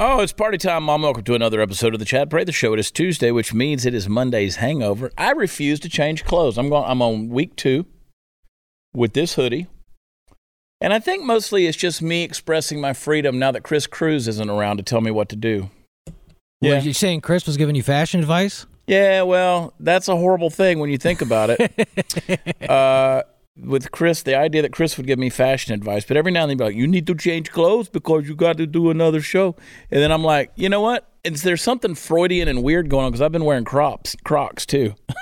Oh, it's party time, Mom. Welcome to another episode of the Chad Prather Show. It is Tuesday, which means it is Monday's hangover. I refuse to change clothes. I'm going. I'm on week two with this hoodie, and I think mostly it's just me expressing my freedom now that Chris Cruz isn't around to tell me what to do. Yeah. Yeah. you saying Chris was giving you fashion advice? Yeah, well, that's a horrible thing when you think about it. uh, with Chris, the idea that Chris would give me fashion advice, but every now and then be like, "You need to change clothes because you got to do another show," and then I'm like, you know what? Is there something Freudian and weird going on? Because I've been wearing Crocs, Crocs too.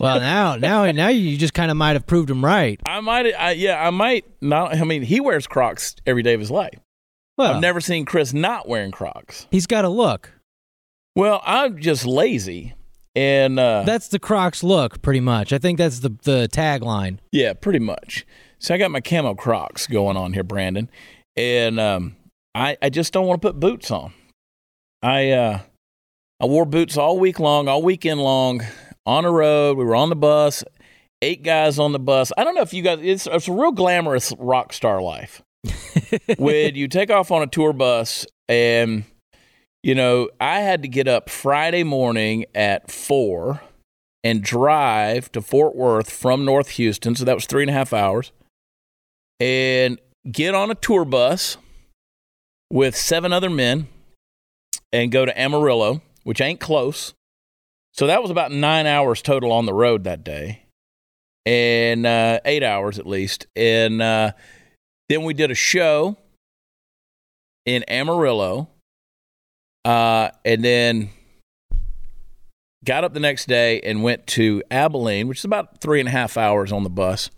Well, now, now, now you just kind of might have proved him right. I might, I, yeah, I might not. I mean, he wears Crocs every day of his life. Well, I've never seen Chris not wearing Crocs. he's got a look. Well, I'm just lazy, and uh, That's the Crocs look, pretty much. I think that's the the tagline. Yeah, pretty much. So I got my camo Crocs going on here, Brandon, and um, I I just don't want to put boots on. I uh, I wore boots all week long, all weekend long, on the road. We were on the bus, eight guys on the bus. I don't know if you guys. It's it's a real glamorous rock star life when you take off on a tour bus and. You know, I had to get up Friday morning at four and drive to Fort Worth from North Houston. So that was three and a half hours. And get on a tour bus with seven other men and go to Amarillo, which ain't close. So that was about nine hours total on the road that day, and uh, eight hours at least. And uh, then we did a show in Amarillo, uh, and then got up the next day and went to Abilene, which is about three and a half hours on the bus.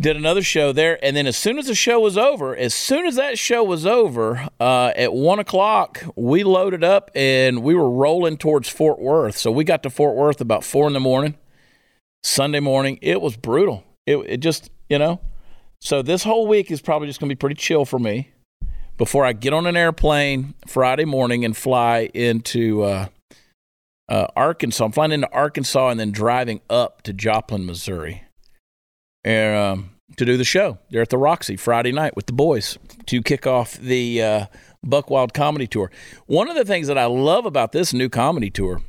Did another show there, and then as soon as the show was over, as soon as that show was over, uh, at one o'clock, we loaded up and we were rolling towards Fort Worth. So we got to Fort Worth about four in the morning, Sunday morning. It was brutal. It, it just, you know. So this whole week is probably just going to be pretty chill for me before I get on an airplane Friday morning and fly into uh, uh, Arkansas. I'm flying into Arkansas and then driving up to Joplin, Missouri, and um, to do the show there at the Roxy Friday night with the boys to kick off the uh, Buck Wild Comedy Tour. One of the things that I love about this new comedy tour,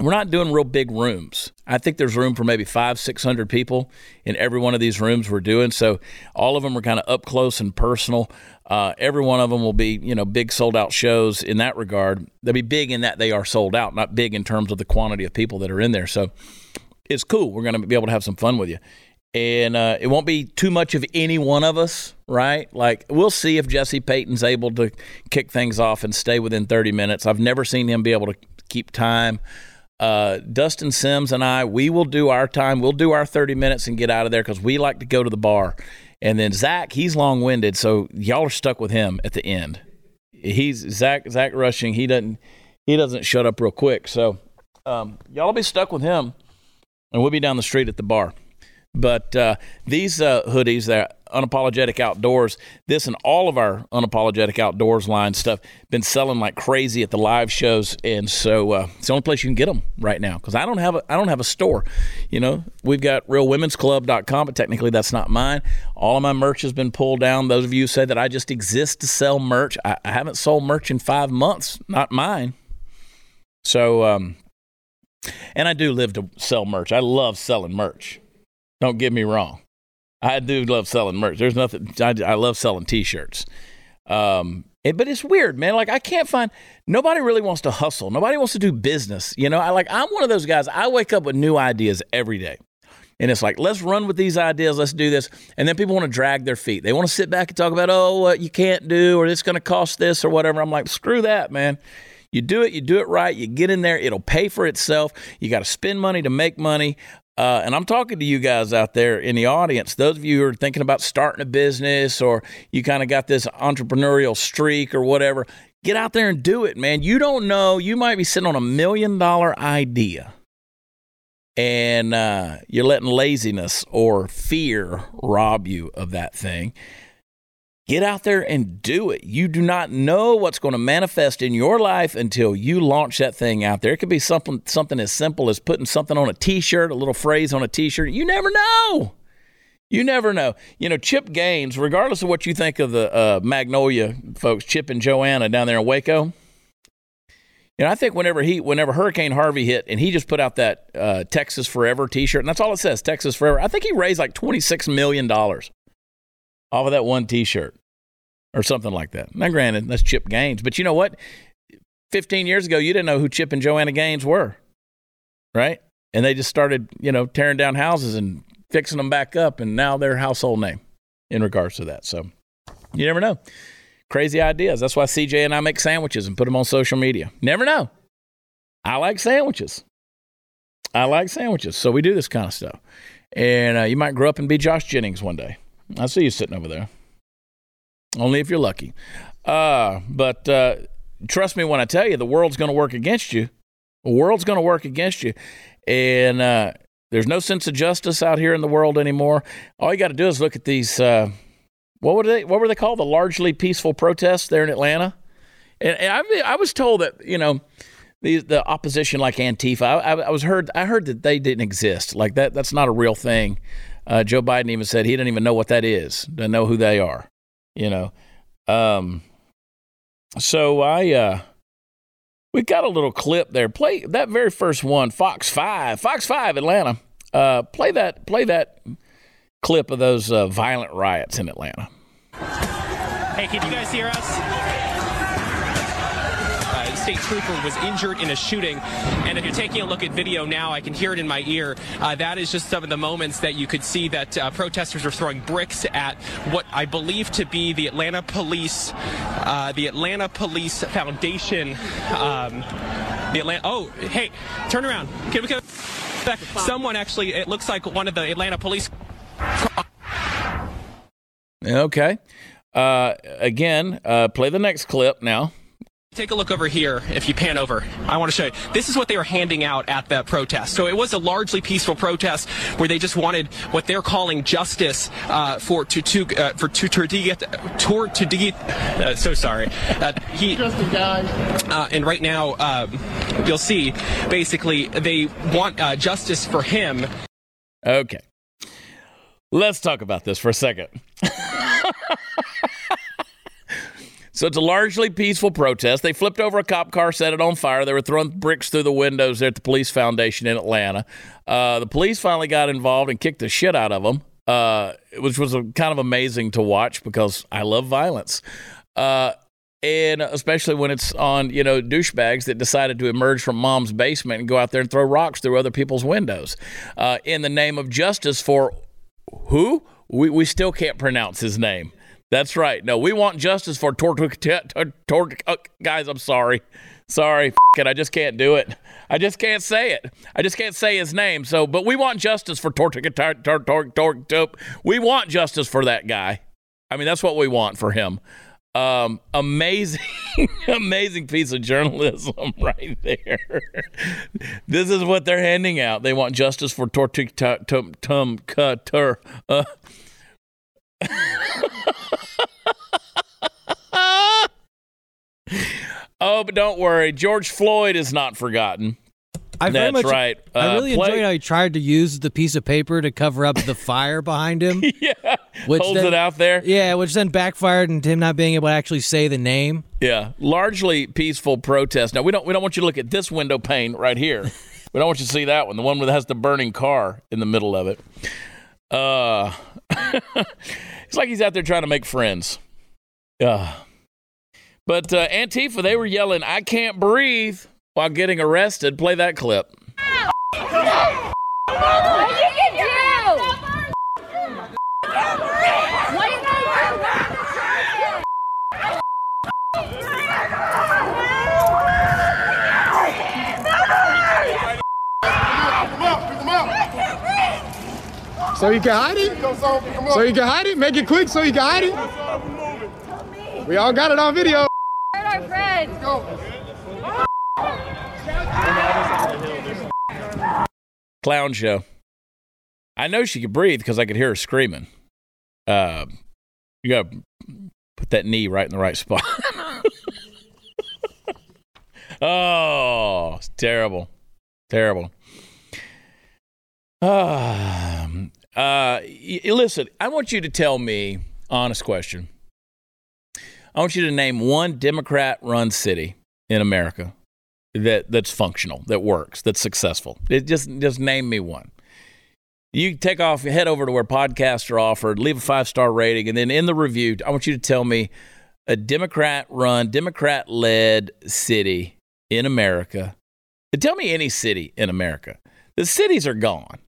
we're not doing real big rooms. I think there's room for maybe five, six hundred people in every one of these rooms we're doing. So all of them are kind of up close and personal. Uh, every one of them will be, you know, big sold out shows in that regard. They'll be big in that they are sold out, not big in terms of the quantity of people that are in there. So it's cool. We're going to be able to have some fun with you. And uh, it won't be too much of any one of us, right? Like, we'll see if Jesse Payton's able to kick things off and stay within 30 minutes. I've never seen him be able to keep time. Uh, Dustin Sims and I, we will do our time. We'll do our 30 minutes and get out of there because we like to go to the bar. And then Zach, he's long winded, so y'all are stuck with him at the end. He's Zach Zach Rushing. He doesn't he doesn't shut up real quick. So um, y'all will be stuck with him, and we'll be down the street at the bar. But uh, these uh, hoodies, that unapologetic outdoors, this and all of our unapologetic outdoors line stuff, been selling like crazy at the live shows, and so uh, it's the only place you can get them right now. Because I don't have a I don't have a store. You know, we've got realwomensclub.com, but technically that's not mine. All of my merch has been pulled down. Those of you who say that I just exist to sell merch, I, I haven't sold merch in five months. Not mine. So, um, and I do live to sell merch. I love selling merch. Don't get me wrong. I do love selling merch. There's nothing. I, I love selling T-shirts. Um, it- but it's weird, man. Like I can't find. Nobody really wants to hustle. Nobody wants to do business. You know, I like. I'm one of those guys. I wake up with new ideas every day. And it's like, let's run with these ideas. Let's do this. And then people want to drag their feet. They want to sit back and talk about, oh, what you can't do, or it's going to cost this, or whatever. I'm like, screw that, man. You do it, you do it right, you get in there, it'll pay for itself. You got to spend money to make money. Uh, and I'm talking to you guys out there in the audience, those of you who are thinking about starting a business or you kind of got this entrepreneurial streak or whatever, get out there and do it, man. You don't know, you might be sitting on a million dollar idea and uh, you're letting laziness or fear rob you of that thing. Get out there and do it. You do not know what's going to manifest in your life until you launch that thing out there. It could be something something as simple as putting something on a t-shirt, a little phrase on a t-shirt. You never know. You never know. You know, Chip Gaines, regardless of what you think of the uh, Magnolia folks, Chip and Joanna down there in Waco. You know, I think whenever he, whenever Hurricane Harvey hit, and he just put out that uh, Texas Forever T-shirt, and that's all it says, Texas Forever. I think he raised like twenty six million dollars off of that one T-shirt, or something like that. Now, granted, that's Chip Gaines, but you know what? Fifteen years ago, you didn't know who Chip and Joanna Gaines were, right? And they just started, you know, tearing down houses and fixing them back up, and now they're household name in regards to that. So, you never know crazy ideas. That's why CJ and I make sandwiches and put them on social media. Never know. I like sandwiches. I like sandwiches. So we do this kind of stuff. And uh, you might grow up and be Josh Jennings one day. I see you sitting over there. Only if you're lucky. Uh, but uh, trust me when I tell you, the world's going to work against you. The world's going to work against you. And uh, there's no sense of justice out here in the world anymore. All you got to do is look at these uh, what were they? What were they called? The largely peaceful protests there in Atlanta. And, and I, I was told that you know the the opposition like Antifa. I, I, was heard I heard that they didn't exist. Like that that's not a real thing. Uh, Joe Biden even said he didn't even know what that is. Doesn't know who they are. You know. Um, so I uh, we got a little clip there. Play that very first one. Fox Five. Fox Five Atlanta. Uh, play that. Play that clip of those uh, violent riots in Atlanta. Hey, can you guys hear us? State trooper was injured in a shooting. And if you're taking a look at video now, I can hear it in my ear. Uh, that is just some of the moments that you could see that uh, protesters are throwing bricks at what I believe to be the Atlanta Police, uh, the Atlanta Police Foundation. Um, the Atlanta. Oh, hey, turn around. Can we go? Someone actually, it looks like one of the Atlanta police Okay. Uh, again, uh, play the next clip now. Take a look over here if you pan over. I want to show you. This is what they were handing out at the protest. So it was a largely peaceful protest where they just wanted what they're calling justice uh, for to to uh, for to to get to to get. Uh, so sorry. Uh, he uh, and right now um, you'll see basically they want uh, justice for him. Okay. Let's talk about this for a second. so it's a largely peaceful protest. They flipped over a cop car, set it on fire. They were throwing bricks through the windows there at the police foundation in Atlanta. Uh, the police finally got involved and kicked the shit out of them, uh, which was a, kind of amazing to watch because I love violence. Uh, and especially when it's on you know douchebags that decided to emerge from mom's basement and go out there and throw rocks through other people's windows uh, in the name of justice for who? We, we still can't pronounce his name. That's right. No, we want justice for Tortuk. Tor- uh, guys, I'm sorry. Sorry. It. I just can't do it. I just can't say it. I just can't say his name. So, but we want justice for Tortuk. We want justice for that guy. I mean, that's what we want for him. Um, amazing, amazing piece of journalism right there. this is what they're handing out. They want justice for Tortuk Tum Cutter. Oh, but don't worry, George Floyd is not forgotten. I That's much, right. Uh, I really play, enjoyed how he tried to use the piece of paper to cover up the fire behind him. yeah, which holds then, it out there. Yeah, which then backfired and him not being able to actually say the name. Yeah, largely peaceful protest. Now we don't we don't want you to look at this window pane right here. we don't want you to see that one, the one that has the burning car in the middle of it. Uh, it's like he's out there trying to make friends. Uh, but uh, Antifa, they were yelling, "I can't breathe." while getting arrested. Play that clip. So you can hide it? So you can hide it? Make it quick so you can hide it? We all got it on video. Our friends. Clown show. I know she could breathe because I could hear her screaming. Uh, you got to put that knee right in the right spot. oh, it's terrible. Terrible. Uh, Uh, listen, I want you to tell me, honest question. I want you to name one Democrat run city in America that that's functional, that works, that's successful. It just just name me one. You take off, head over to where podcasts are offered, leave a five star rating, and then in the review, I want you to tell me a Democrat run, Democrat led city in America. Tell me any city in America. The cities are gone.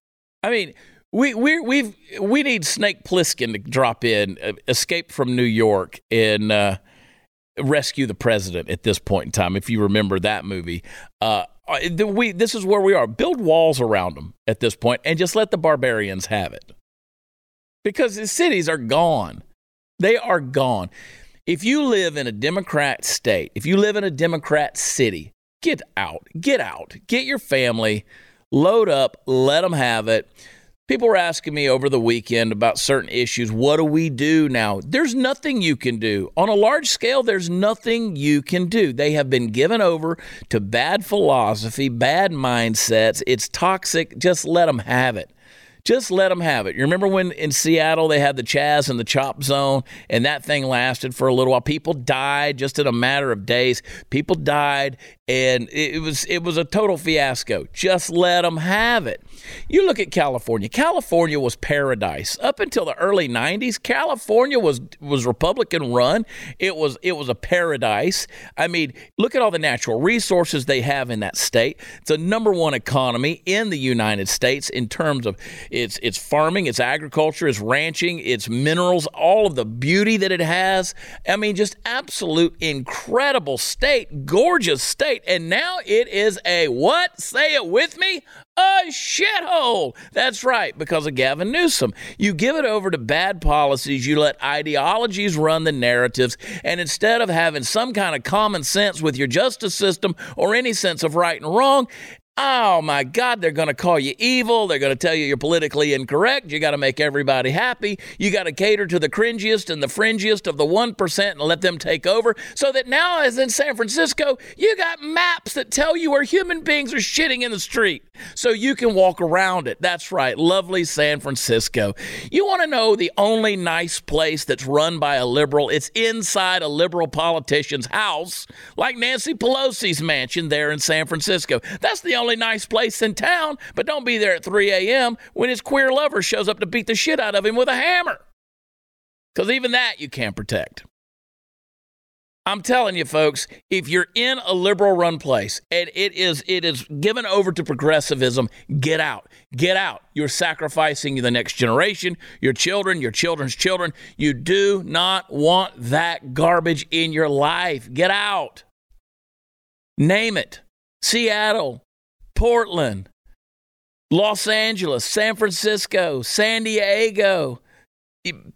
I mean, we we we we need Snake Plissken to drop in, uh, escape from New York, and uh, rescue the president at this point in time. If you remember that movie, uh, uh we this is where we are. Build walls around them at this point, and just let the barbarians have it, because the cities are gone. They are gone. If you live in a Democrat state, if you live in a Democrat city, get out, get out, get your family, load up, let them have it. People were asking me over the weekend about certain issues. What do we do now? There's nothing you can do. On a large scale, there's nothing you can do. They have been given over to bad philosophy, bad mindsets. It's toxic. Just let them have it. Just let them have it. You remember when in Seattle they had the Chaz and the Chop Zone, and that thing lasted for a little while. People died just in a matter of days. People died, and it was it was a total fiasco. Just let them have it. You look at California. California was paradise up until the early '90s. California was was Republican run. It was it was a paradise. I mean, look at all the natural resources they have in that state. It's a number one economy in the United States in terms of it's it's farming, it's agriculture, it's ranching, it's minerals, all of the beauty that it has. I mean, just absolute incredible state, gorgeous state. And now it is a what? Say it with me. A shithole. That's right, because of Gavin Newsom. You give it over to bad policies, you let ideologies run the narratives, and instead of having some kind of common sense with your justice system or any sense of right and wrong, Oh my God, they're going to call you evil. They're going to tell you you're politically incorrect. You got to make everybody happy. You got to cater to the cringiest and the fringiest of the 1% and let them take over. So that now, as in San Francisco, you got maps that tell you where human beings are shitting in the street so you can walk around it. That's right, lovely San Francisco. You want to know the only nice place that's run by a liberal? It's inside a liberal politician's house, like Nancy Pelosi's mansion there in San Francisco. That's the only nice place in town, but don't be there at 3 a.m. when his queer lover shows up to beat the shit out of him with a hammer. Because even that you can't protect. I'm telling you, folks, if you're in a liberal run place and it is it is given over to progressivism, get out. Get out. You're sacrificing the next generation, your children, your children's children. You do not want that garbage in your life. Get out. Name it. Seattle, Portland, Los Angeles, San Francisco, San Diego.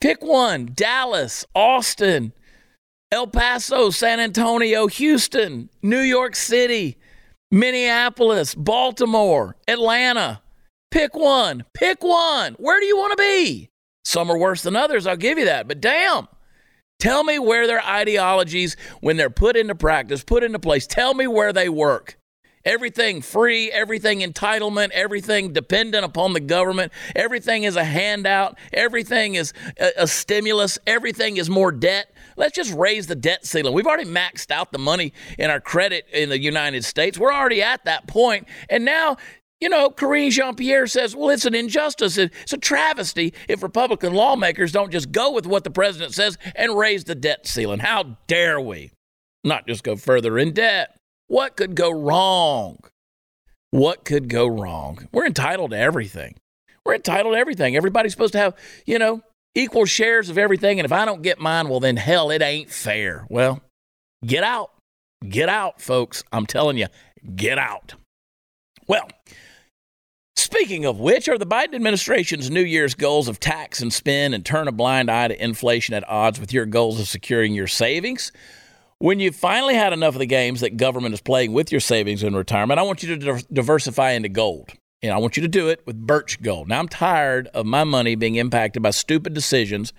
Pick one Dallas, Austin, El Paso, San Antonio, Houston, New York City, Minneapolis, Baltimore, Atlanta. Pick one. Pick one. Where do you want to be? Some are worse than others, I'll give you that. But damn, tell me where their ideologies, when they're put into practice, put into place, tell me where they work. Everything free, everything entitlement, everything dependent upon the government, everything is a handout, everything is a, a, stimulus, everything is more debt. Let's just raise the debt ceiling. We've already maxed out the money in our credit in the United States. We're already at that point. And now, you know, Karine Jean Pierre says, well, it's an injustice. It's a travesty if Republican lawmakers don't just go with what the president says and raise the debt ceiling. How dare we not just go further in debt? What could go wrong? What could go wrong? We're entitled to everything. We're entitled to everything. Everybody's supposed to have, you know, equal shares of everything. And if I don't get mine, well, then hell, it ain't fair. Well, get out. Get out, folks. I'm telling you, get out. Well, Speaking of which, are the Biden administration's New Year's goals of tax and spend and turn a blind eye to inflation at odds with your goals of securing your savings? When you've finally had enough of the games that government is playing with your savings in retirement, I want you to diversify into gold. And I want you to do it with Birch Gold. Now, I'm tired of my money being impacted by stupid decisions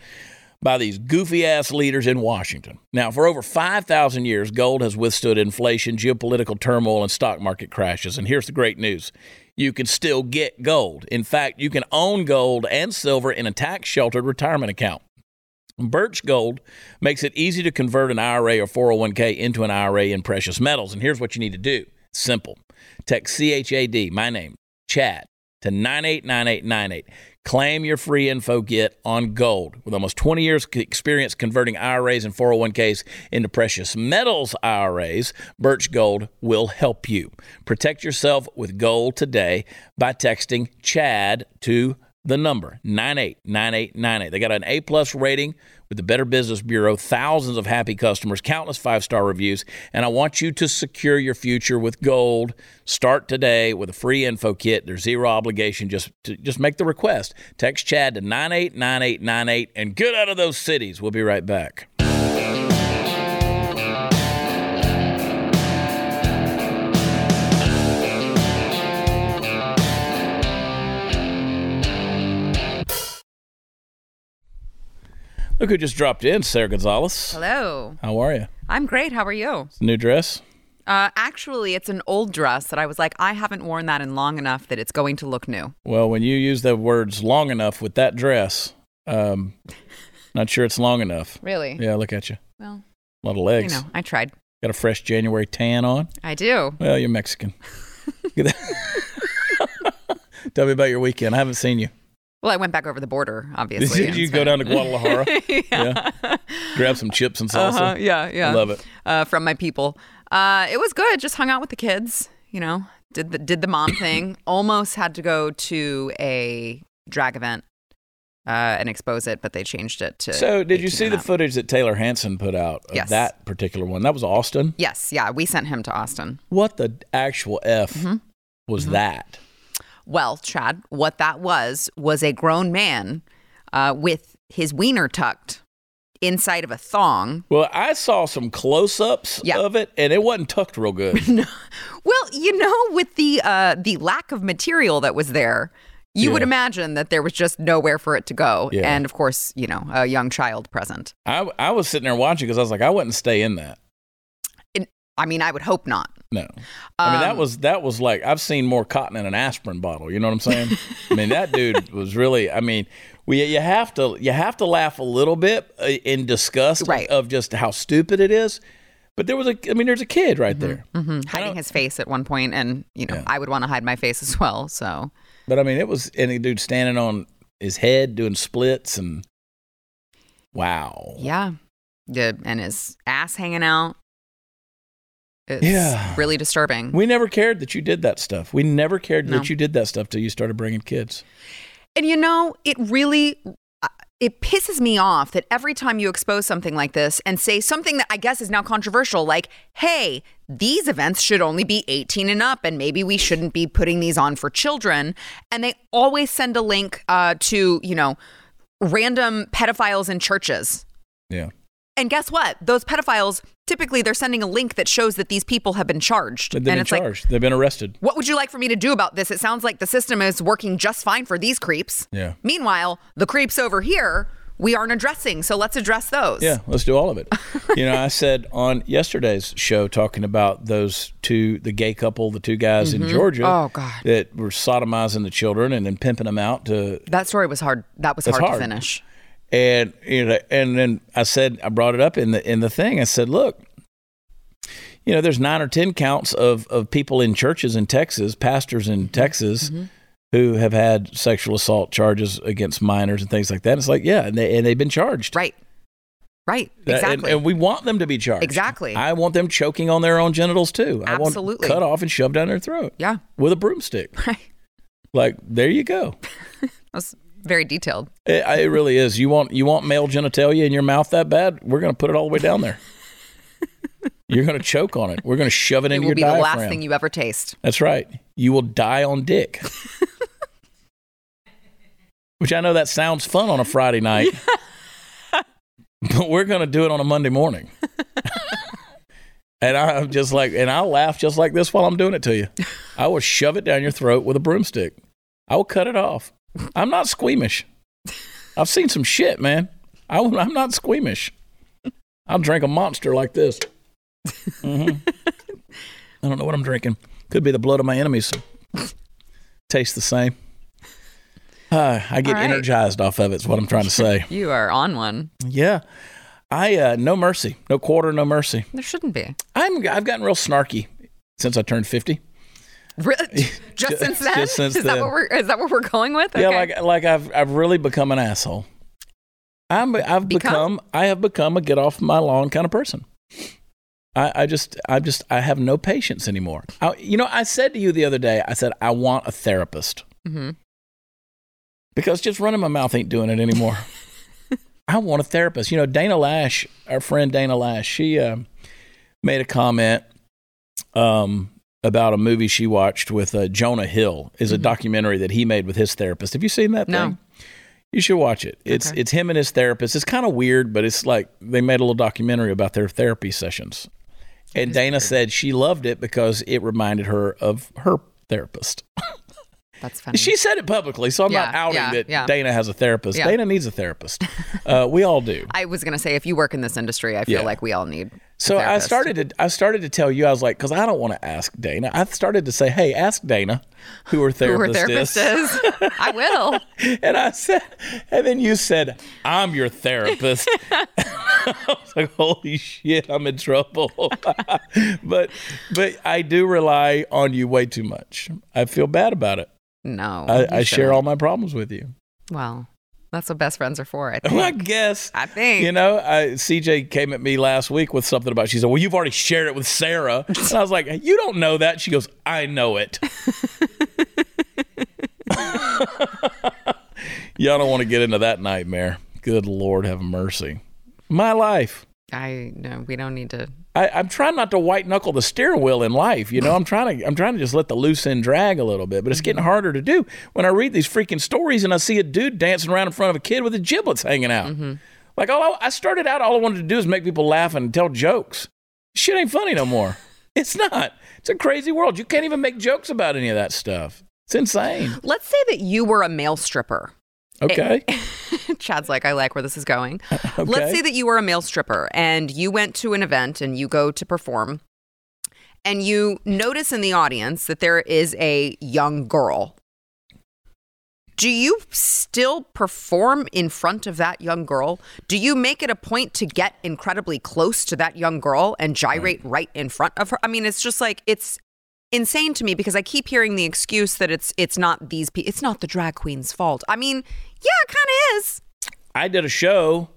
by these goofy ass leaders in Washington. Now, for over 5,000 years, gold has withstood inflation, geopolitical turmoil, and stock market crashes. And here's the great news you can still get gold. In fact, you can own gold and silver in a tax sheltered retirement account. Birch Gold makes it easy to convert an IRA or 401k into an IRA in precious metals. And here's what you need to do simple. Text CHAD, my name, Chad, to 989898. Claim your free info get on gold. With almost 20 years experience converting IRAs and 401ks into precious metals IRAs, Birch Gold will help you. Protect yourself with gold today by texting CHAD to the number 989898. They got an A plus rating with the Better Business Bureau, thousands of happy customers, countless five star reviews, and I want you to secure your future with gold. Start today with a free info kit. There's zero obligation. Just to, just make the request. Text Chad to 989898 and get out of those cities. We'll be right back. Look who just dropped in, Sara Gonzales. Hello. How are you? I'm great. How are you? New dress? Uh, actually, it's an old dress that I was like, I haven't worn that in long enough that it's going to look new. Well, when you use the words long enough with that dress, um, not sure it's long enough. Really? Yeah, look at you. Well, A lot of you legs. know, I tried. Got a fresh January tan on. I do. Well, you're Mexican. Tell me about your weekend. I haven't seen you. Well, I went back over the border, obviously. Did you go down to Guadalajara? yeah. Grab some chips and salsa. Uh-huh. Yeah, yeah. I love it. Uh, from my people. Uh, it was good. Just hung out with the kids, you know, did the, did the mom thing. Almost had to go to a drag event uh, and expose it, but they changed it to. So, did you see the footage that Tayler Hansen put out of Yes. that particular one? That was Austin. Yes, yeah. We sent him to Austin. What the actual F Mm-hmm. was that? Well, Chad, what that was was a grown man uh, with his wiener tucked inside of a thong. Well, I saw some close ups Yeah. of it, and it wasn't tucked real good. Well, you know, with the uh, the lack of material that was there, you would imagine that there was just nowhere for it to go, Yeah. and of course, you know, a young child present. I, I was sitting there watching because I was like, I wouldn't stay in that. And, I mean, I would hope not. No. I mean, that Um, was that was like I've seen more cotton in an aspirin bottle. You know what I'm saying? I mean, that dude was really. I mean, we you have to you have to laugh a little bit uh, in disgust Right. of just how stupid it is. But there was a. I mean, there's a kid right there. hmm Hiding his face at one point, and you know, Yeah. I would want to hide my face as well. So But I mean, it was any dude standing on his head doing splits and. Wow. yeah, yeah, and his ass hanging out. It's Yeah. really disturbing. We never cared that you did that stuff. We never cared No. that you did that stuff till you started bringing kids. And you know, it really uh, it pisses me off that every time you expose something like this and say something that I guess is now controversial like, "Hey, these events should only be 18 and up and maybe we shouldn't be putting these on for children." And they always send a link uh, to, you know, random pedophiles in churches. Yeah. And guess what? Those pedophiles typically they're sending a link that shows that these people have been charged. They've and been it's charged. They've been arrested. what would you like for me to do about this? It sounds like the system is working just fine for these creeps. Yeah. Meanwhile, the creeps over here, we aren't addressing. So let's address those. Yeah, let's do all of it. you know, I said on yesterday's show talking about those two, the gay couple, the two guys in mm-hmm. Georgia, Oh, God. that were sodomizing the children and then pimping them out to, That story was hard. That was hard, hard. to finish. And you know, and then I said I brought it up in the in the thing. I said, look, you know, there's nine or ten counts of of people in churches in Texas, pastors in mm-hmm. Texas. Mm-hmm. Who have had sexual assault charges against minors and things like that? It's like, yeah, and, they, and they've been charged. Right. Right. Uh, and- Exactly. And, we want them to be charged. Exactly. I want them choking on their own genitals too. I Absolutely. want cut off and shoved down their throat yeah. with a broomstick. Right. Like there you go. That's very detailed. It, it really is. You want you want male genitalia in your mouth that bad? We're going to put it all the way down there. You're going to choke on it. We're going to shove it It into will your be the last thing you ever taste. That's right. You will die on dick. Which I know that sounds fun on a Friday night. but we're going to do it on a Monday morning. and I'm just like, and I'll laugh just like this while I'm doing it to you. I will shove it down your throat with a broomstick. I will cut it off. I'm not squeamish. I've seen some shit, man. I, am not squeamish. I'll drink a monster like this. hmm I don't know what I'm drinking. Could be the blood of my enemies. tastes the same. Uh, I get right. energized off of it. Is what I'm trying to say. You are on one. yeah, I uh, no mercy, no quarter, no mercy. There shouldn't be. I'm I've gotten real snarky since I turned 50. Really? Just Just- since then? just since is that what we're is that what we're going with? Yeah, Okay. like like I've I've really become an asshole. I'm I've Become? become I have become a get off my lawn kind of person. I, I just I just I have no patience anymore. I, you know, I said to you the other day, I said I want a therapist hmm because just running my mouth ain't doing it anymore. I want a therapist. You know, Dana Loesch, our friend Dana Loesch, she um, made a comment um, about a movie she watched with uh, Jonah Hill. Is a documentary that he made with his therapist. Have you seen that? No. Thing? You should watch it. It's Okay. it's him and his therapist. It's kind of weird, but it's like they made a little documentary about their therapy sessions. And Dana said she loved it because it reminded her of her therapist. That's funny. She said it publicly, so I'm not outing yeah, that yeah. Dana has a therapist. Yeah. Dana needs a therapist. Uh, we all do. I was gonna say if you work in this industry, I feel Yeah. like we all need. So I started to I started to tell you I was like because I don't want to ask Dana. I started to say, hey, ask Dana who her who therapist, her therapist is. is. I will. And I said, and then you said, I'm your therapist. I was like, holy shit, I'm in trouble. but but I do rely on you way too much. I feel bad about it. No, I, I share all my problems with you. Well, that's what best friends are for. I Well, I guess. I think. You know, I, CJ came at me last week with something about. She said, "Well, you've already shared it with Sara," and I was like, "You don't know that." She goes, "I know it." Y'all don't want to get into that nightmare. Good Lord, have mercy. My life. I know. we don't need to. I, I'm trying not to white knuckle the steering wheel in life. You know, I'm trying to I'm trying to just let the loose end drag a little bit, but it's getting mm-hmm. harder to do when I read these freaking stories and I see a dude dancing around in front of a kid with the giblets hanging out. Mm-hmm. Like all I, I started out, all I wanted to do is make people laugh and tell jokes. Shit ain't funny no more. It's not. It's a crazy world. You can't even make jokes about any of that stuff. It's insane. Let's say that you were a male stripper. Okay. Chad's like, I like where this is going. Okay. Let's say that you were a male stripper and you went to an event and you go to perform and you notice in the audience that there is a young girl. Do you still perform in front of that young girl? Do you make it a point to get incredibly close to that young girl and gyrate right in front of her? I mean, it's just like it's insane to me because I keep hearing the excuse that it's it's not these people, it's not the drag queen's fault. I mean, yeah, it kind of is. I did a show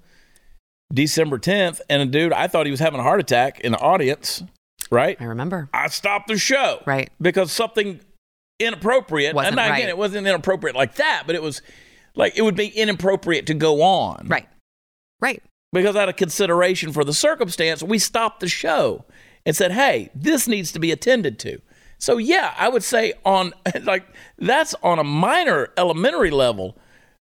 December 10th, and a dude, I thought he was having a heart attack in the audience, right? I remember. I stopped the show. Right. Because something inappropriate. Wasn't and now, right. again, it wasn't inappropriate like that, but it was like it would be inappropriate to go on. Right. Right. Because out of consideration for the circumstance, we stopped the show and said, hey, this needs to be attended to. So yeah, I would say on like that's on a minor elementary level.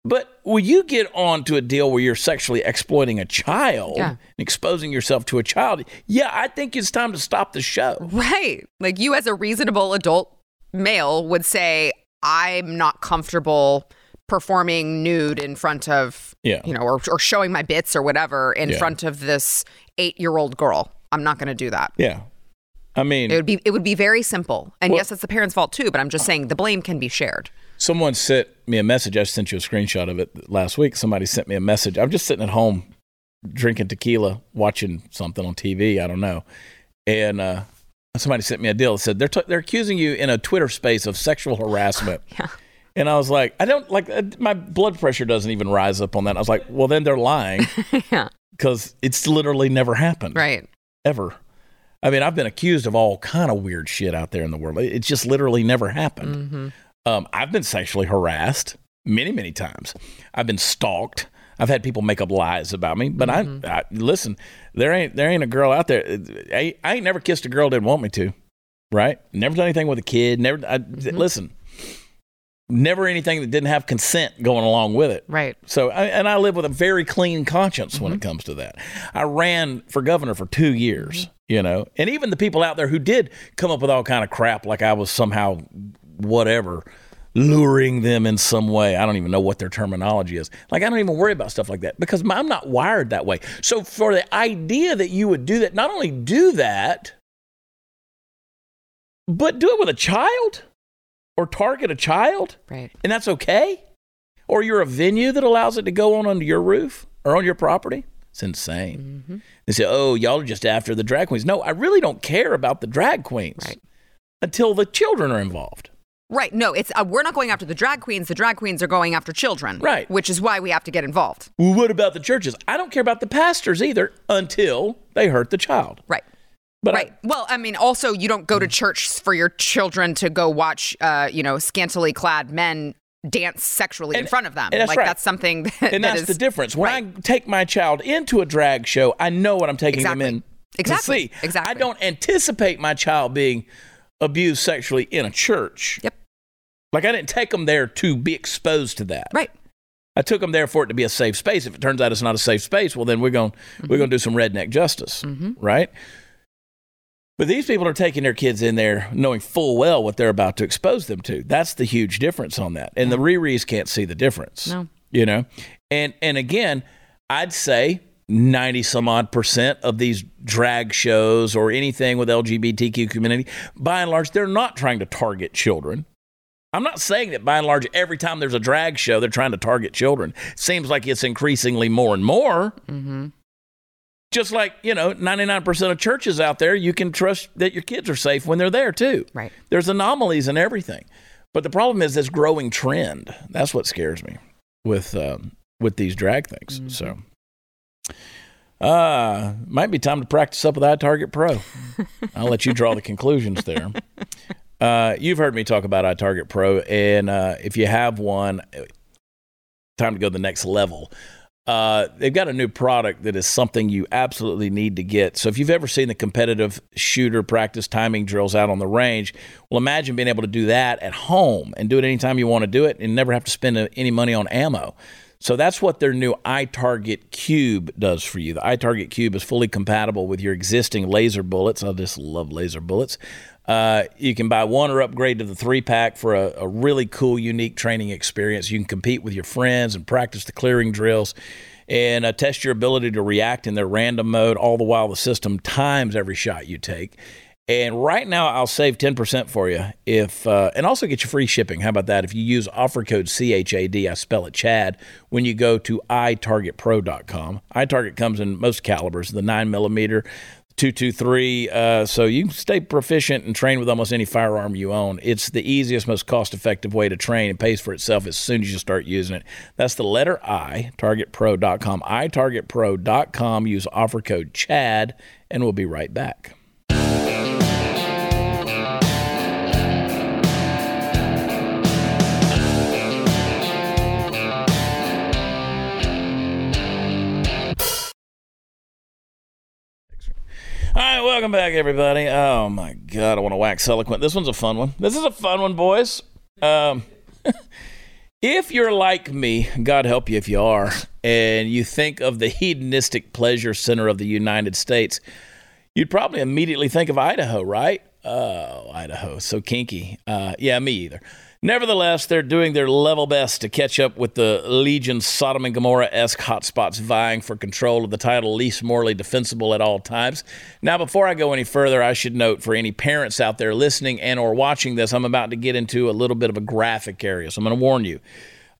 But when you get on to a deal where you're sexually exploiting a child Yeah. and exposing yourself to a child, yeah, I think it's time to stop the show. Right. Like you, as a reasonable adult male, would say, I'm not comfortable performing nude in front of, Yeah. you know, or, or showing my bits or whatever in Yeah. front of this eight year old girl. I'm not going to do that. Yeah. I mean, It would be it would be very simple. And Well- yes, it's the parents' fault too, but I'm just saying the blame can be shared. Someone sent me a message. I sent you a screenshot of it last week. Somebody sent me a message. I'm just sitting at home drinking tequila, watching something on TV. I don't know. And uh, somebody sent me a deal that said they're, t- they're accusing you in a Twitter space of sexual harassment. Yeah. And I was like, I don't like uh, my blood pressure doesn't even rise up on that. I was like, well, then they're lying yeah. because it's literally never happened Right. ever. I mean, I've been accused of all kind of weird shit out there in the world. It just literally never happened. Mm-hmm. Um, I've been sexually harassed many, many times. I've been stalked. I've had people make up lies about me. But I, I listen. There ain't there ain't a girl out there. I, I ain't never kissed a girl that didn't want me to. Right? Never done anything with a kid. Never. I, Listen. Never anything that didn't have consent going along with it. Right. So, I, and I live with a very clean conscience when it comes to that. I ran for governor for two years, you know, and even the people out there who did come up with all kind of crap, like I was somehow whatever, luring them in some way. I don't even know what their terminology is. Like I don't even worry about stuff like that because I'm not wired that way. So for the idea that you would do that, not only do that, but do it with a child or target a child, Right. and that's okay? Or you're a venue that allows it to go on under your roof or on your property? It's insane. Mm-hmm. They say, oh, y'all are just after the drag queens. No, I really don't care about the drag queens Right. until the children are involved. Right. No, it's uh, we're not going after the drag queens. The drag queens are going after children. Right. Which is why we have to get involved. Well, what about the churches? I don't care about the pastors either until they hurt the child. Right. But I- right. well, I mean, also, you don't go to church for your children to go watch, uh, you know, scantily clad men dance sexually in front of them. that's like right. that's something that, and that that's the difference. When right. I take my child into a drag show, I know what I'm taking them in Exactly. to see. Exactly. I don't anticipate my child being abused sexually in a church. Yep. Like I didn't take them there to be exposed to that. Right. I took them there for it to be a safe space. If it turns out it's not a safe space, well, then we're going Mm-hmm. we're going to do some redneck justice, right? But these people are taking their kids in there knowing full well what they're about to expose them to. That's the huge difference on that. And the Riris can't see the difference. No. You know? And and again, I'd say 90 some odd percent of these drag shows or anything with LGBTQ community, by and large, they're not trying to target children. I'm not saying that by and large, every time there's a drag show, they're trying to target children. Seems like it's increasingly more and more. Mm-hmm. Just like, you know, 99% of churches out there, you can trust that your kids are safe when they're there too. Right. There's anomalies in everything. But the problem is this growing trend. That's what scares me with um, with these drag things. So uh might be time to practice up with iTarget Pro. I'll let you draw the conclusions there. Uh, you've heard me talk about iTarget Pro, and uh, if you have one, time to go to the next level. Uh, they've got a new product that is something you absolutely need to get. So if you've ever seen the competitive shooter practice timing drills out on the range, well, imagine being able to do that at home and do it anytime you want to do it and never have to spend any money on ammo. So that's what their new iTarget Cube does for you. The iTarget Cube is fully compatible with your existing laser bullets. I just love laser bullets. Uh, you can buy one or upgrade to the three pack for a, a really cool, unique training experience. You can compete with your friends and practice the clearing drills and uh, test your ability to react in their random mode, all the while the system times every shot you take. And right now, I'll save 10% for you if, uh, and also get you free shipping. How about that? If you use offer code CHAD, I spell it Chad, when you go to itargetpro.com. iTarget comes in most calibers, the 9 millimeter, 223. Uh, so you can stay proficient and train with almost any firearm you own. It's the easiest, most cost effective way to train and pays for itself as soon as you start using it. That's the letter I, targetpro.com. itargetpro.com. Use offer code CHAD, and we'll be right back. All right, welcome back, everybody. Oh my God, I want to wax eloquent. This one's a fun one. This is a fun one, boys. Um, if you're like me, God help you if you are, and you think of the hedonistic pleasure center of the United States, you'd probably immediately think of Idaho, right? Oh, Idaho, so kinky. Uh, yeah, me either. Nevertheless, they're doing their level best to catch up with the Legion Sodom and Gomorrah esque hotspots vying for control of the title least morally defensible at all times. Now, before I go any further, I should note for any parents out there listening and or watching this, I'm about to get into a little bit of a graphic area, so I'm going to warn you.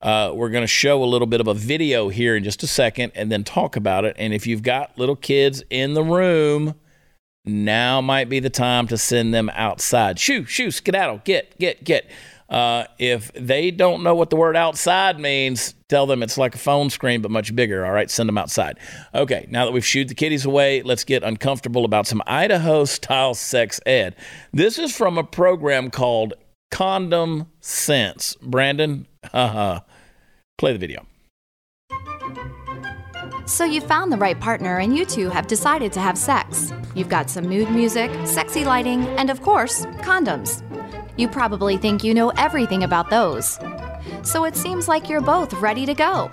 Uh, we're going to show a little bit of a video here in just a second and then talk about it. And if you've got little kids in the room, now might be the time to send them outside. Shoo, shoo, skedaddle, get, get, get. Uh, if they don't know what the word outside means, tell them it's like a phone screen but much bigger. All right, send them outside. Okay, now that we've shooed the kiddies away, let's get uncomfortable about some Idaho style sex ed. This is from a program called Condom Sense. Brandon, haha, play the video. So you found the right partner and you two have decided to have sex. You've got some mood music, sexy lighting, and of course, condoms. You probably think you know everything about those. So it seems like you're both ready to go.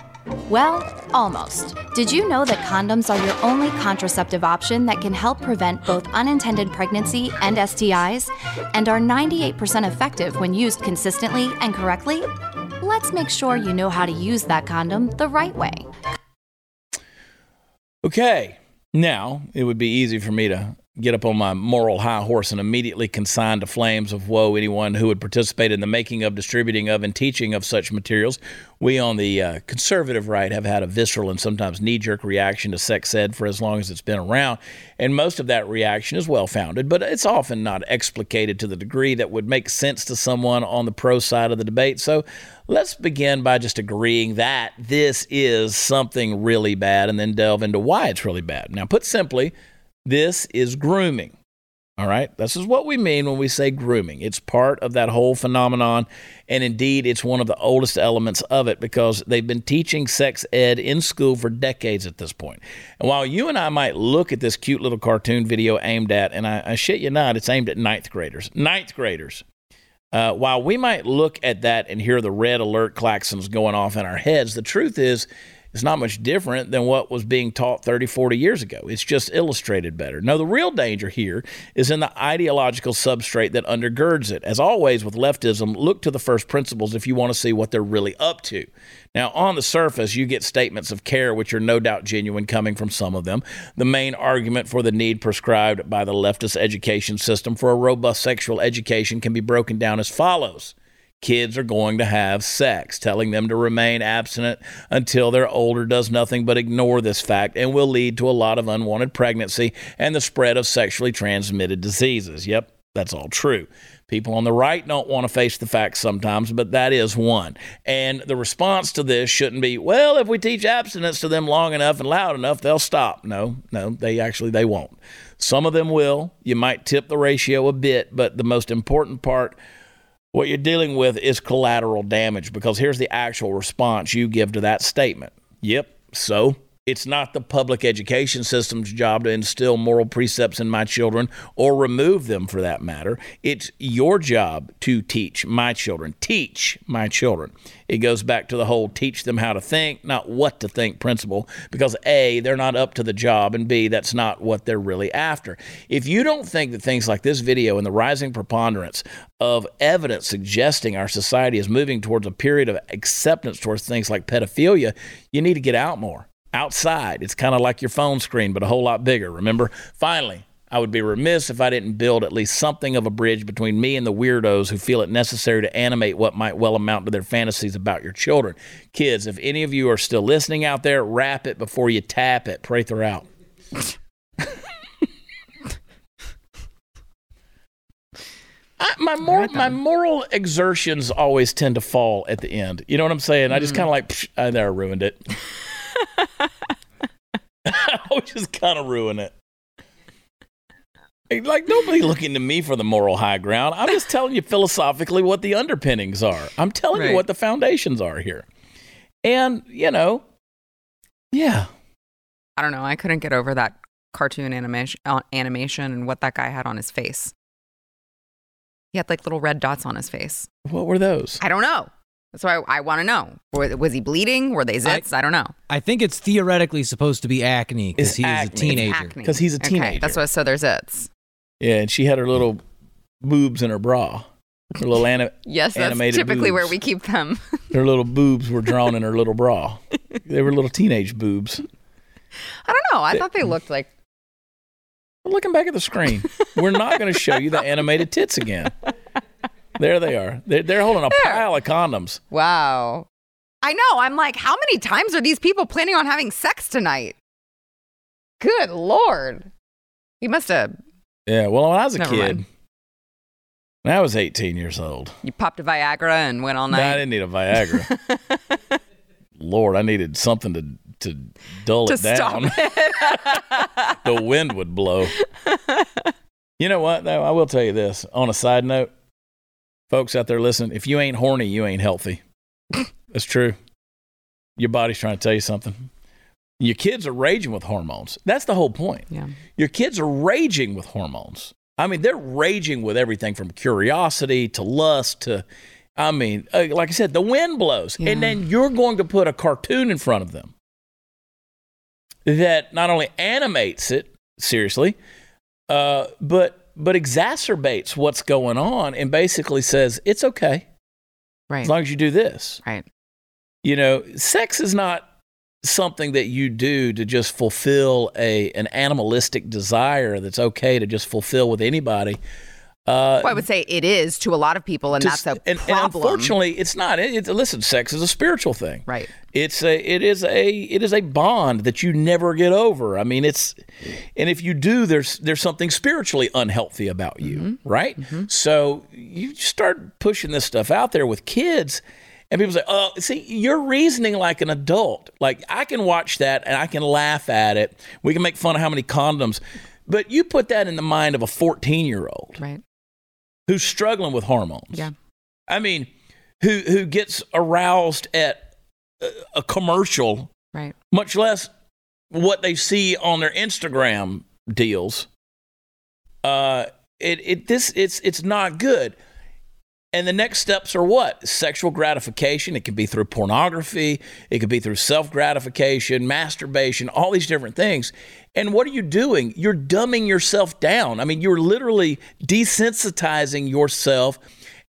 Well, almost. Did you know that condoms are your only contraceptive option that can help prevent both unintended pregnancy and STIs, and are 98% effective when used consistently and correctly? Let's make sure you know how to use that condom the right way. Okay. Now, it would be easy for me to get up on my moral high horse and immediately consign to flames of woe anyone who would participate in the making of, distributing of, and teaching of such materials. We on the uh, conservative right have had a visceral and sometimes knee jerk reaction to sex ed for as long as it's been around, and most of that reaction is well founded, but it's often not explicated to the degree that would make sense to someone on the pro side of the debate. So let's begin by just agreeing that this is something really bad and then delve into why it's really bad. Now, put simply, this is grooming. All right. This is what we mean when we say grooming. It's part of that whole phenomenon. And indeed, it's one of the oldest elements of it because they've been teaching sex ed in school for decades at this point. And while you and I might look at this cute little cartoon video aimed at, and I, I shit you not, it's aimed at ninth graders. Ninth graders. Uh, while we might look at that and hear the red alert klaxons going off in our heads, the truth is it's not much different than what was being taught 30, 40 years ago. It's just illustrated better. Now, the real danger here is in the ideological substrate that undergirds it. As always with leftism, look to the first principles if you want to see what they're really up to. Now, on the surface, you get statements of care, which are no doubt genuine coming from some of them. The main argument for the need prescribed by the leftist education system for a robust sexual education can be broken down as follows kids are going to have sex. Telling them to remain abstinent until they're older does nothing but ignore this fact and will lead to a lot of unwanted pregnancy and the spread of sexually transmitted diseases. Yep, that's all true. People on the right don't want to face the facts sometimes, but that is one. And the response to this shouldn't be, well, if we teach abstinence to them long enough and loud enough, they'll stop. No, no, they actually they won't. Some of them will. You might tip the ratio a bit, but the most important part what you're dealing with is collateral damage because here's the actual response you give to that statement. Yep, so it's not the public education system's job to instill moral precepts in my children or remove them for that matter. It's your job to teach my children. Teach my children. It goes back to the whole teach them how to think, not what to think principle, because A, they're not up to the job, and B, that's not what they're really after. If you don't think that things like this video and the rising preponderance of evidence suggesting our society is moving towards a period of acceptance towards things like pedophilia, you need to get out more outside. It's kind of like your phone screen, but a whole lot bigger. Remember? Finally, I would be remiss if I didn't build at least something of a bridge between me and the weirdos who feel it necessary to animate what might well amount to their fantasies about your children. Kids, if any of you are still listening out there, wrap it before you tap it. Prather out. I, my moral, my moral exertions always tend to fall at the end. You know what I'm saying? I just mm. kind of like, psh, I there, ruined it. I just kind of ruin it. Like nobody looking to me for the moral high ground. I'm just telling you philosophically what the underpinnings are. I'm telling Right. you what the foundations are here. And, you know, yeah. I don't know. I couldn't get over that cartoon animation, uh, animation and what that guy had on his face. He had like little red dots on his face. What were those? I don't know. That's why I, I want to know. Was he bleeding? Were they zits? I, don't know. I think it's theoretically supposed to be acne because It's he was acne. a teenager. Because he's a Okay, teenager. that's why. So there's zits. Yeah, and she had her little boobs in her bra. Her little ani- Yes, that's animated typically where we keep them. her little boobs were drawn in her little bra. They were little teenage boobs. I don't know. I thought they looked like. Looking back at the screen, we're not going to show you the animated tits again. There they are. They're, they're holding a There. pile of condoms. Wow. I know. I'm like, how many times are these people planning on having sex tonight? Good lord. He must have. Yeah. Well, when I was a Never kid, mind. when I was 18 years old, You popped a Viagra and went all no, I didn't need a Viagra. Lord, I needed something to to dull to it down. it. the wind would blow. You know what, though? I will tell you this. On a side note, folks out there listening, if you ain't horny, you ain't healthy. That's true. Your body's trying to tell you something. Your kids are raging with hormones. That's the whole point. yeah. Your kids are raging with hormones. I mean, they're raging with everything from curiosity to lust to, I mean, uh, like I said, the wind blows. Yeah. And then you're going to put a cartoon in front of them that not only animates it, seriously, uh, but, but exacerbates what's going on and basically says, it's okay Right. as long as you do this. right. You know, sex is not something that you do to just fulfill a an animalistic desire that's okay to just fulfill with anybody. Uh, Well, I would say it is to a lot of people, and just- that's a and, and unfortunately, it's not. It, it's listen, sex is a spiritual thing. Right. It's a it is a it is a bond that you never get over. I mean, it's and if you do, there's there's something spiritually unhealthy about you, Mm-hmm. right? So you start pushing this stuff out there with kids. And people say, "Oh, see, you're reasoning like an adult. Like I can watch that and I can laugh at it. We can make fun of how many condoms, but you put that in the mind of a 14 year old right. Who's struggling with hormones. Yeah. I mean, who who gets aroused at a, a commercial, Right. much less what they see on their Instagram deals. Uh, it it this it's it's not good. And the next steps are what? Sexual gratification. It could be through pornography. It could be through self gratification, masturbation, all these different things. And what are you doing? You're dumbing yourself down. I mean, you're literally desensitizing yourself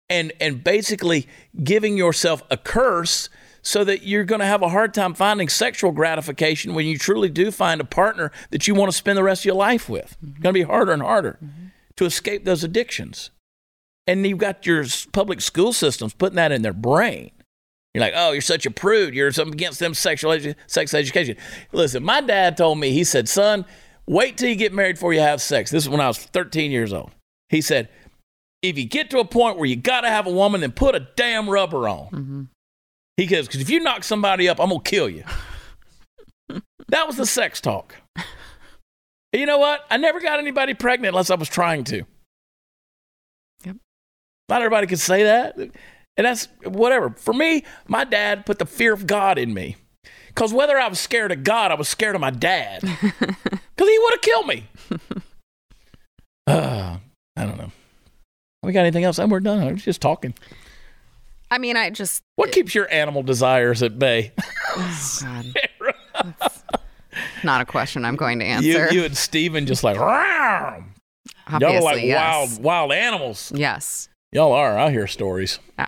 and, and basically giving yourself a curse so that you're going to have a hard time finding sexual gratification when you truly do find a partner that you want to spend the rest of your life with. It's going to be harder and harder mm-hmm. to escape those addictions and you've got your public school systems putting that in their brain. You're like, oh, you're such a prude. You're something against them sexual edu- sex education. Listen, my dad told me, he said, son, wait till you get married before you have sex. This is when I was 13 years old. He said, if you get to a point where you got to have a woman, then put a damn rubber on. Mm-hmm. He goes, because if you knock somebody up, I'm going to kill you. that was the sex talk. You know what? I never got anybody pregnant unless I was trying to. Not everybody can say that. And that's whatever. For me, my dad put the fear of God in me. Because whether I was scared of God, I was scared of my dad. Because he would have killed me. Uh, I don't know. We got anything else? And we're done. I'm just talking. I mean, I just What keeps your animal desires at bay? God, not a question I'm going to answer. you and Steven just like, "Rawr." y'all are like yes. wild, wild animals. Yes. Y'all are. I hear stories uh,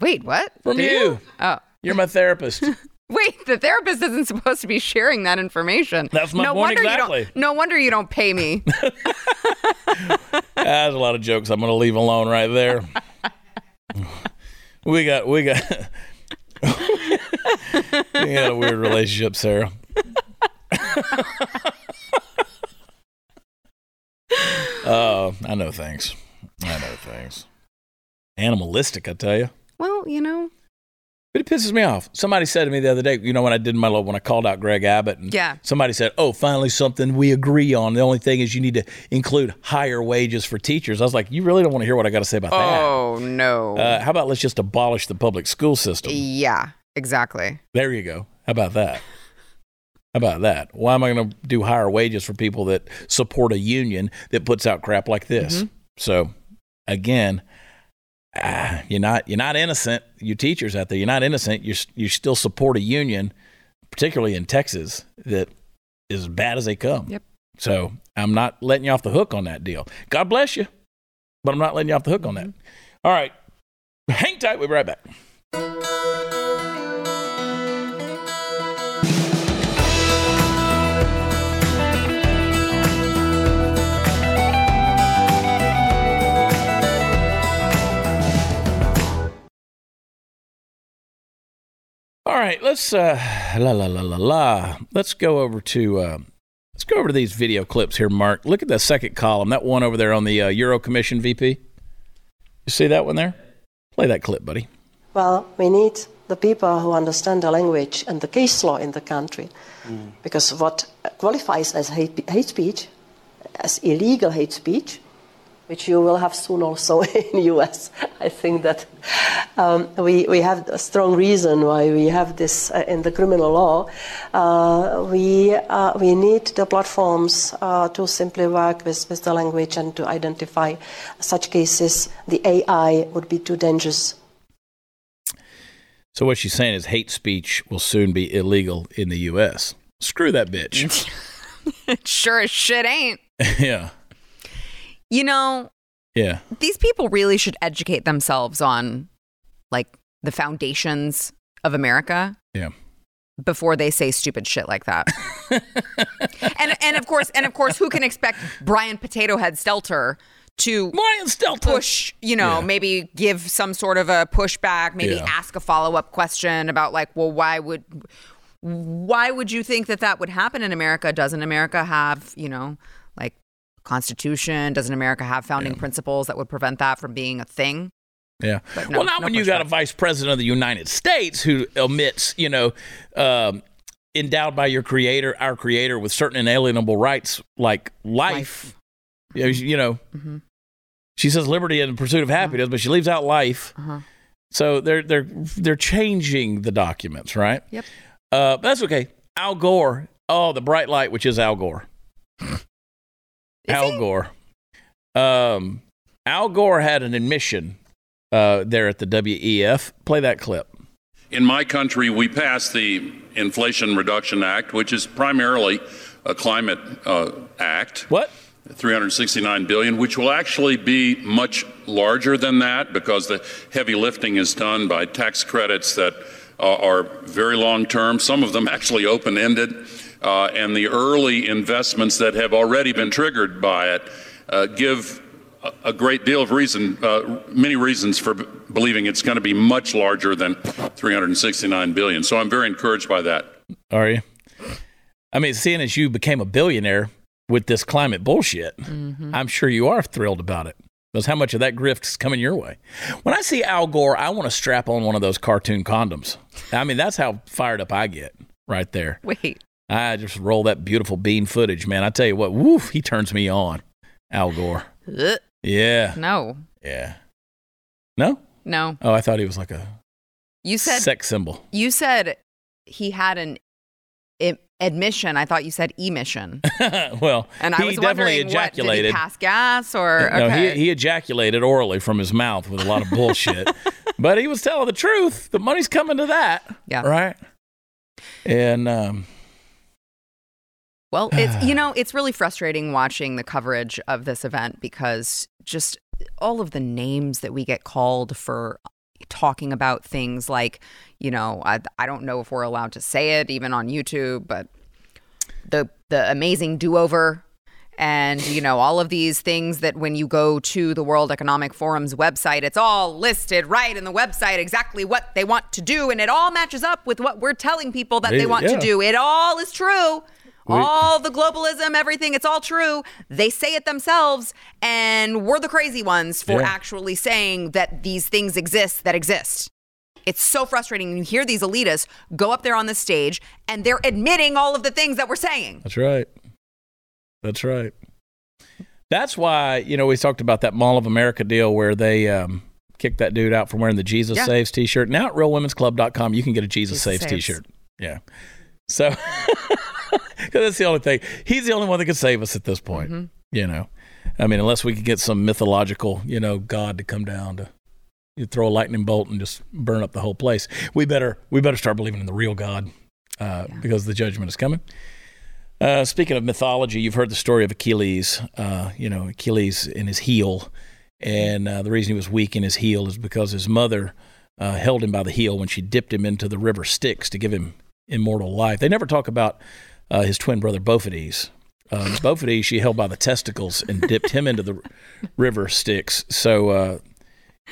Wait, what? from Do you. Oh. You're my therapist. Wait, the therapist isn't supposed to be sharing that information. That's my no point wonder exactly. You don't, no wonder you don't pay me. That's a lot of jokes I'm going to leave alone right there. we got, we got, we got a weird relationship, Sara. Oh, I know things. I know things. Animalistic, I tell you. well, you know. But it pisses me off. Somebody said to me the other day, you know, when I did my little, when I called out Greg Abbott, and Yeah. somebody said, "Oh, finally something we agree on." The only thing is you need to include higher wages for teachers. I was like, you really don't want to hear what I got to say about that. Oh no. Uh, how about let's just abolish the public school system? yeah, exactly. There you go. How about that? How about that? Why am I going to do higher wages for people that support a union that puts out crap like this? So, again, ah, you're not you're not innocent. You teachers out there, you're not innocent. You you still support a union, particularly in Texas, that is as bad as they come. Yep. So I'm not letting you off the hook on that deal. God bless you, but I'm not letting you off the hook on that. All right, hang tight. We'll be right back. All right, let's uh, la la la la la. Let's go over to uh, let's go over to these video clips here, Mark. Look at the second column. That one over there on the uh, Euro Commission VP. You see that one there? Play that clip, buddy. Well, we need the people who understand the language and the case law in the country. Because what qualifies as hate, hate speech, as illegal hate speech, which you will have soon also in the US, I think that um, we, we have a strong reason why we have this uh, in the criminal law. Uh, we, uh, we need the platforms uh, to simply work with, with the language and to identify such cases. The AI would be too dangerous So what she's saying is hate speech will soon be illegal in the U.S. Screw that bitch. sure as shit ain't. yeah, You know, yeah. these people really should educate themselves on like the foundations of America. Yeah. before they say stupid shit like that. and and of course, and of course, who can expect Brian Potato Head Stelter to Brian Stelter. push, you know, Yeah. maybe give some sort of a pushback, maybe Yeah. ask a follow-up question about like, well, why would why would you think that that would happen in America? Doesn't America have, you know, constitution? Doesn't America have founding principles that would prevent that from being a thing? Yeah. No- well, not no when you got a vice president of the United States who omits, you know, um, endowed by your creator, our creator, with certain inalienable rights like life. You know, you know, Mhm. she says liberty and the pursuit of happiness, but she leaves out life. Uh-huh. So they're they're they're changing the documents, right? Yep. Uh, but that's okay. Al Gore. Oh, the bright light, which is Al Gore. Al Gore. Um, Al Gore had an admission uh, there at the WEF. Play that clip. In my country, we passed the Inflation Reduction Act, which is primarily a climate uh, act. What? 369 billion, which will actually be much larger than that because the heavy lifting is done by tax credits that uh, are very long term, some of them actually open ended, uh, and the early investments that have already been triggered by it uh, give a- a great deal of reason, uh, many reasons for b- believing it's going to be much larger than 369 billion. So I'm very encouraged by that. Are you? I mean, seeing as you became a billionaire with this climate bullshit, I'm sure you are thrilled about it. Because how much of that grift is coming your way? When I see Al Gore, I want to strap on one of those cartoon condoms. I mean, that's how fired up I get right there. Wait. I just roll that beautiful bean footage, man. I tell you what, woof, he turns me on. Al Gore. Ugh. Yeah. No. Yeah. No? No. Oh, I thought he was like a You said sex symbol. you said he had an I- admission. I thought you said emission. well, And I he was definitely wondering what did ejaculated. he pass gas or No, okay. he, he ejaculated orally from his mouth with a lot of bullshit. but he was telling the truth. The money's coming to that. Yeah. Right? And um, Well, it's you know, it's really frustrating watching the coverage of this event because just all of the names that we get called for talking about things like, you know, I, I don't know if we're allowed to say it even on YouTube, but the the amazing do-over and you know all of these things that when you go to the World Economic Forum's website it's all listed right in the website exactly what they want to do and it all matches up with what we're telling people that they Yeah, want yeah. to do it all is true all the globalism everything it's all true they say it themselves and we're the crazy ones for Yeah. actually saying that these things exist that exist it's so frustrating. When you hear these elitists go up there on the stage and they're admitting all of the things that we're saying. that's right. That's right. That's why, you know, we talked about that Mall of America deal where they um, kicked that dude out for wearing the Jesus Yeah. Saves t shirt. Now at realwomen'sclub.com, you can get a Jesus, Jesus Saves Saves. t shirt. Yeah. So, because that's the only thing. He's the only one that can save us at this point. Mm-hmm. You know, I mean, unless we could get some mythological, you know, God to come down to you throw a lightning bolt and just burn up the whole place. We better we better start believing in the real God uh, because the judgment is coming. Uh, speaking of mythology, you've heard the story of Achilles. Uh, you know, Achilles in his heel, and uh, the reason he was weak in his heel is because his mother uh, held him by the heel when she dipped him into the river Styx to give him immortal life. They never talk about uh, his twin brother Bophides. Um, Bophides, she held by the testicles and dipped him into the river Styx. So uh,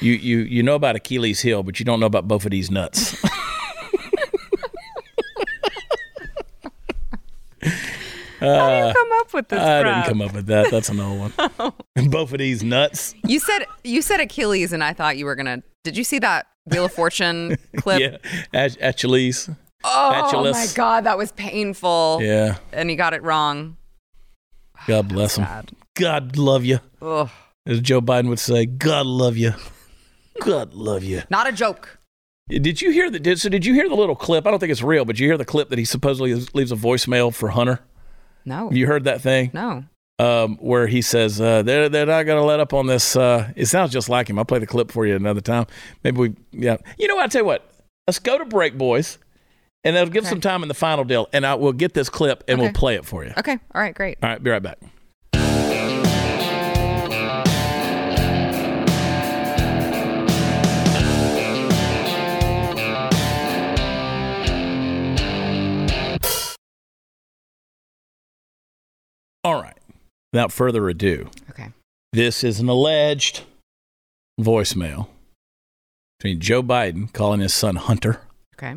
you you you know about Achilles' heel, but you don't know about Bophides' nuts. How do you come up with this? I crap? didn't come up with that. That's an old one. Bophides' nuts. You said you said Achilles, and I thought you were gonna. Did you see that Wheel of Fortune clip? Yeah, Ach- Achilles. Oh my god, that was painful. Yeah, And he got it wrong. God bless him. Sad. God love you, Ugh. as Joe Biden would say. God love you. God love you. Not a joke. Did you hear the? Did, so did you hear the little clip? I don't think it's real, but you hear the clip that he supposedly leaves a voicemail for Hunter. No. Have you heard that thing? no. um, where he says uh, they're they're not going to let up on this. Uh, it sounds just like him. I'll play the clip for you another time. Maybe we, yeah. You know what? I tell you what. Let's go to break, boys, and that'll give okay. some time in the final deal. And I will get this clip and okay. we'll play it for you. Okay. All right. Great. All right. Be right back. All right. Without further ado, okay. This is an alleged voicemail between Joe Biden calling his son Hunter. Okay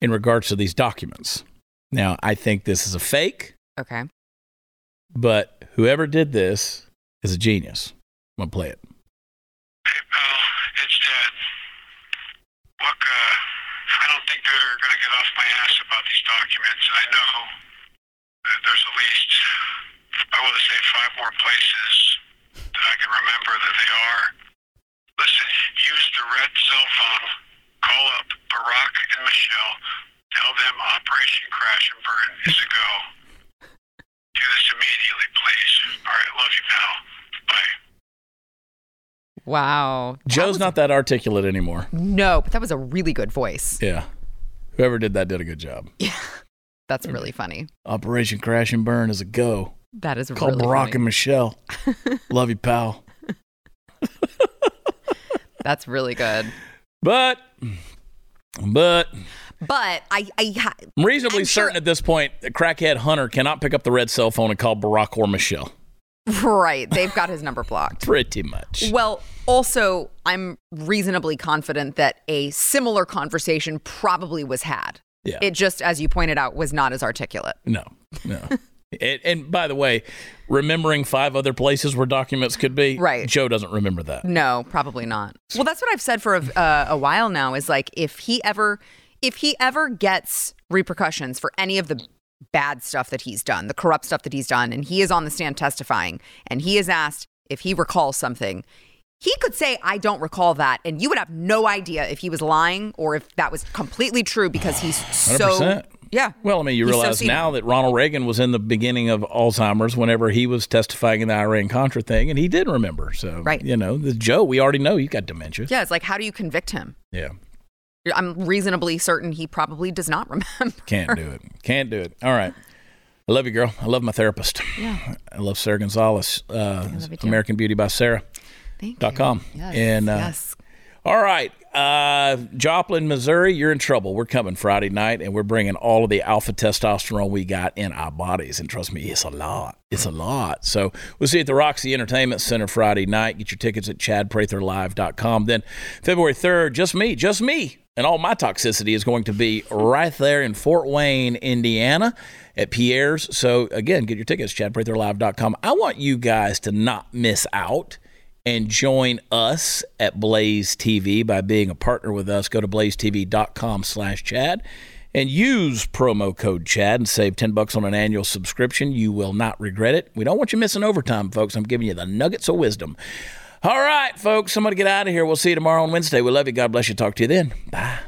in regards to these documents. Now, I think this is a fake, Okay. but whoever did this is a genius. I'm going to play it. Hey, pal, it's Dad. Look, uh, I don't think they're going to get off my ass about these documents. I know that there's at least, I want to say, five more places that I can remember that they are. Listen, use the red cell phone. Call up Barack and Michelle. Tell them Operation Crash and Burn is a go. Do this immediately, please. All right, love you, pal. Bye. Wow. Joe's not that articulate anymore. No, but that was a really good voice. Yeah. Whoever did that did a good job. Yeah. That's really funny. Operation Crash and Burn is a go. That is Call really Barack funny. and Michelle. Love you, pal. That's really good. But, but But I, I I'm reasonably I'm sure- certain at this point that crackhead Hunter cannot pick up the red cell phone and call Barack or Michelle. right, they've got his number blocked. Pretty much. Well, also, I'm reasonably confident that a similar conversation probably was had. Yeah. It just, as you pointed out, was not as articulate. No, no. and, and by the way, remembering five other places where documents could be, Right. Joe doesn't remember that. No, probably not. Well, that's what I've said for a, uh, a while now. Is like if he ever, if he ever gets repercussions for any of the bad stuff that he's done, the corrupt stuff that he's done, and he is on the stand testifying, and he is asked if he recalls something. He could say, I don't recall that. And you would have no idea if he was lying or if that was completely true because he's so. 100%. Yeah. Well, I mean, you He's realize senile. now that Ronald Reagan was in the beginning of Alzheimer's whenever he was testifying in the Iran Contra thing, and he did remember. So, Right. you know, the Joe, we already know he's got dementia. Yeah. It's like, how do you convict him? Yeah. I'm reasonably certain he probably does not remember. Can't do it. Can't do it. All right. I love you, girl. I love my therapist. Yeah. I love Sara Gonzales. Uh, love you. American Beauty by Sara. Thank Dot you. com. Yes. And, uh, yes. All right. Uh, Joplin, Missouri, you're in trouble. We're coming Friday night, and we're bringing all of the alpha testosterone we got in our bodies. And trust me, it's a lot. It's a lot. So we'll see you at the Roxy Entertainment Center Friday night. Get your tickets at chadpratherlive.com. Then February 3rd, just me, just me. And all my toxicity is going to be right there in Fort Wayne, Indiana at Piere's. So again, get your tickets, chadpratherlive.com. I want you guys to not miss out and join us at Blaze TV by being a partner with us. Go to blazetv.com slash Chad and use promo code Chad and save 10 bucks on an annual subscription. You will not regret it. We don't want you missing overtime, folks. I'm giving you the nuggets of wisdom. All right, folks, to get out of here. We'll see you tomorrow on Wednesday. We love you. God bless you. Talk to you then. Bye.